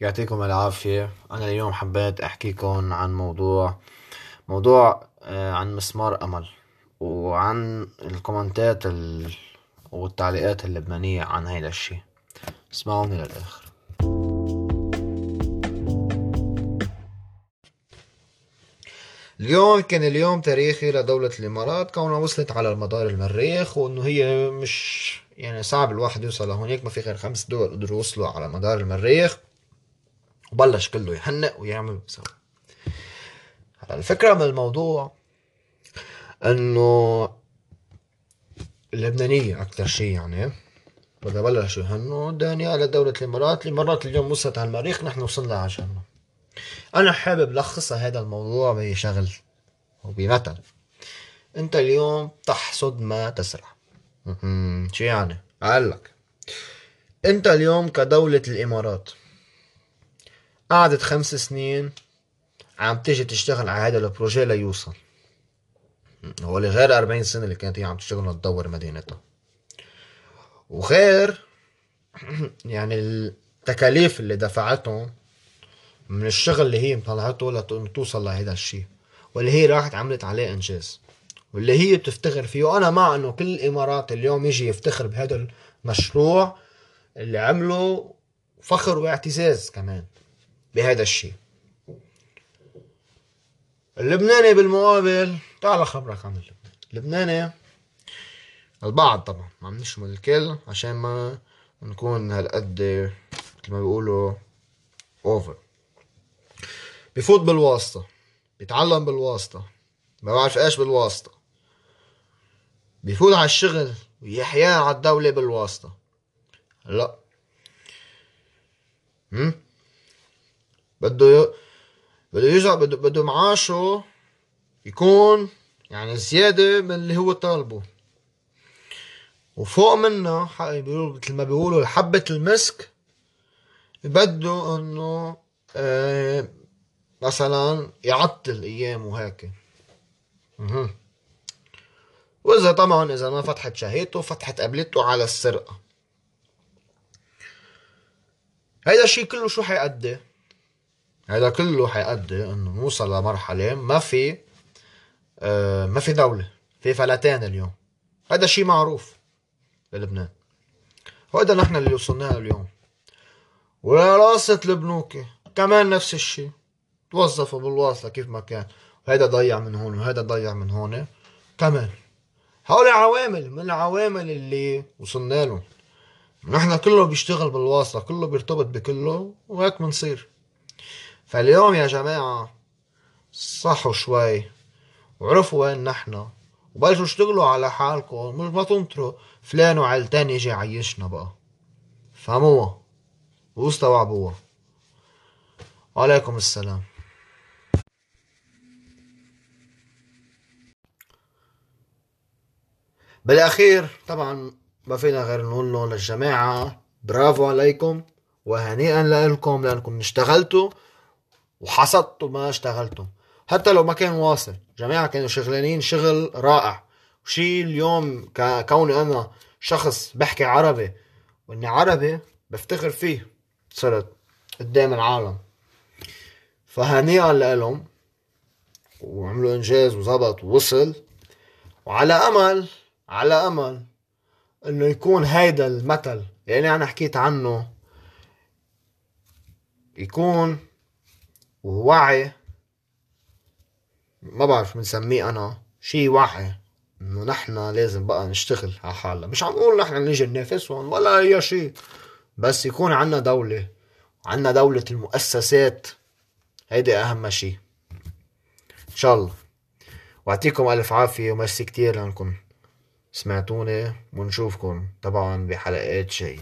يعطيكم العافية. أنا اليوم حبيت أحكيكم عن موضوع موضوع آه، عن مسمار أمل وعن الكومنتات ال... والتعليقات اللبنانية عن هيدا الشي. اسمعوني للآخر. اليوم كان اليوم تاريخي لدولة الإمارات كونها وصلت على المدار المريخ وإنه هي مش يعني صعب الواحد يوصل لهونيك ما في غير خمس دول قدروا يوصلوا على مدار المريخ. وبلش كله يحنق ويعمل ويسوي. هلا الفكرة من الموضوع إنه اللبنانية أكثر شيء يعني بدأ بلشوا يهنوا دانيا لدولة الإمارات الإمارات اليوم وصلت على المريخ نحن وصلنا على جنة أنا حابب لخصها هذا الموضوع بشغل وبمثل. أنت اليوم تحصد ما تزرع شو يعني؟ قال لك. أنت اليوم كدولة الإمارات قعدت خمس سنين عم تيجي تشتغل على هذا البروجي ليوصل. هو غير 40 سنة اللي كانت هي عم تشتغل لتدور مدينتها. وغير يعني التكاليف اللي دفعتهم من الشغل اللي هي مطلعته لتوصل لهذا الشيء واللي هي راحت عملت عليه إنجاز. واللي هي بتفتخر فيه. وأنا مع إنه كل الإمارات اليوم يجي يفتخر بهذا المشروع اللي عمله فخر واعتزاز كمان. بهذا الشيء. اللبناني بالمقابل تعال خبرك عن اللبناني اللبناني البعض طبعا ما عم نشمل الكل عشان ما نكون هالقد مثل ما بيقولوا اوفر بفوت بالواسطة بيتعلم بالواسطة ما بعرف إيش بالواسطة. بيفوت على الشغل ويحيا على الدولة بالواسطة. لا. هم؟ بده بده يرجع بده بده معاشه يكون يعني زيادة من اللي هو طالبه. وفوق منه مثل ما بيقولوا حبة المسك بده إنه آه مثلا يعطل أيام وهيك وإذا طبعا إذا ما فتحت شهيته فتحت قبلته على السرقة. هيدا الشيء كله شو حيأدي؟ هذا كله حيؤدي إنه نوصل لمرحلة ما في آه ما في دولة في فلتان اليوم. هذا شيء معروف بلبنان. وهذا نحن اللي وصلنا اليوم. وراسة البنوك كمان نفس الشيء. توظفوا بالواصلة كيف ما كان. وهذا ضيع من هون وهذا ضيع من هون كمان. هؤلاء عوامل من العوامل اللي وصلنا له نحن كله بيشتغل بالواصلة كله بيرتبط بكله وهيك بنصير. فاليوم يا جماعة صحوا شوي. وعرفوا وين نحن. وبلشوا اشتغلوا على حالكم. مش ما تنطروا فلان وعلتان يجي يعيشنا بقى. فهموها واستوعبوها وعليكم السلام. بالأخير طبعا ما فينا غير نقول للجماعة برافو عليكم. وهنيئا لكم لأنكم اشتغلتوا. وحصدتوا ما اشتغلتوا حتى لو ما كان واصل. جماعة كانوا شغلانين شغل رائع. وشي اليوم كوني أنا شخص بحكي عربي وإني عربي بفتخر فيه. صرت قدام العالم. فهنيئا لهم وعملوا إنجاز وزبط ووصل. وعلى أمل على أمل إنه يكون هيدا المثل يعني أنا حكيت عنه يكون ووعي. ما بعرف بنسميه أنا. شي وعي. إنه نحن لازم بقى نشتغل على حالنا. مش عم نقول نحن نيجي ننافسهم ولا أي شيء بس يكون عنا دولة. عنا دولة المؤسسات. هيدي أهم شيء إن شاء الله. واعطيكم ألف عافية وميرسي كتير لأنكم سمعتوني. ونشوفكم طبعا بحلقات جاية.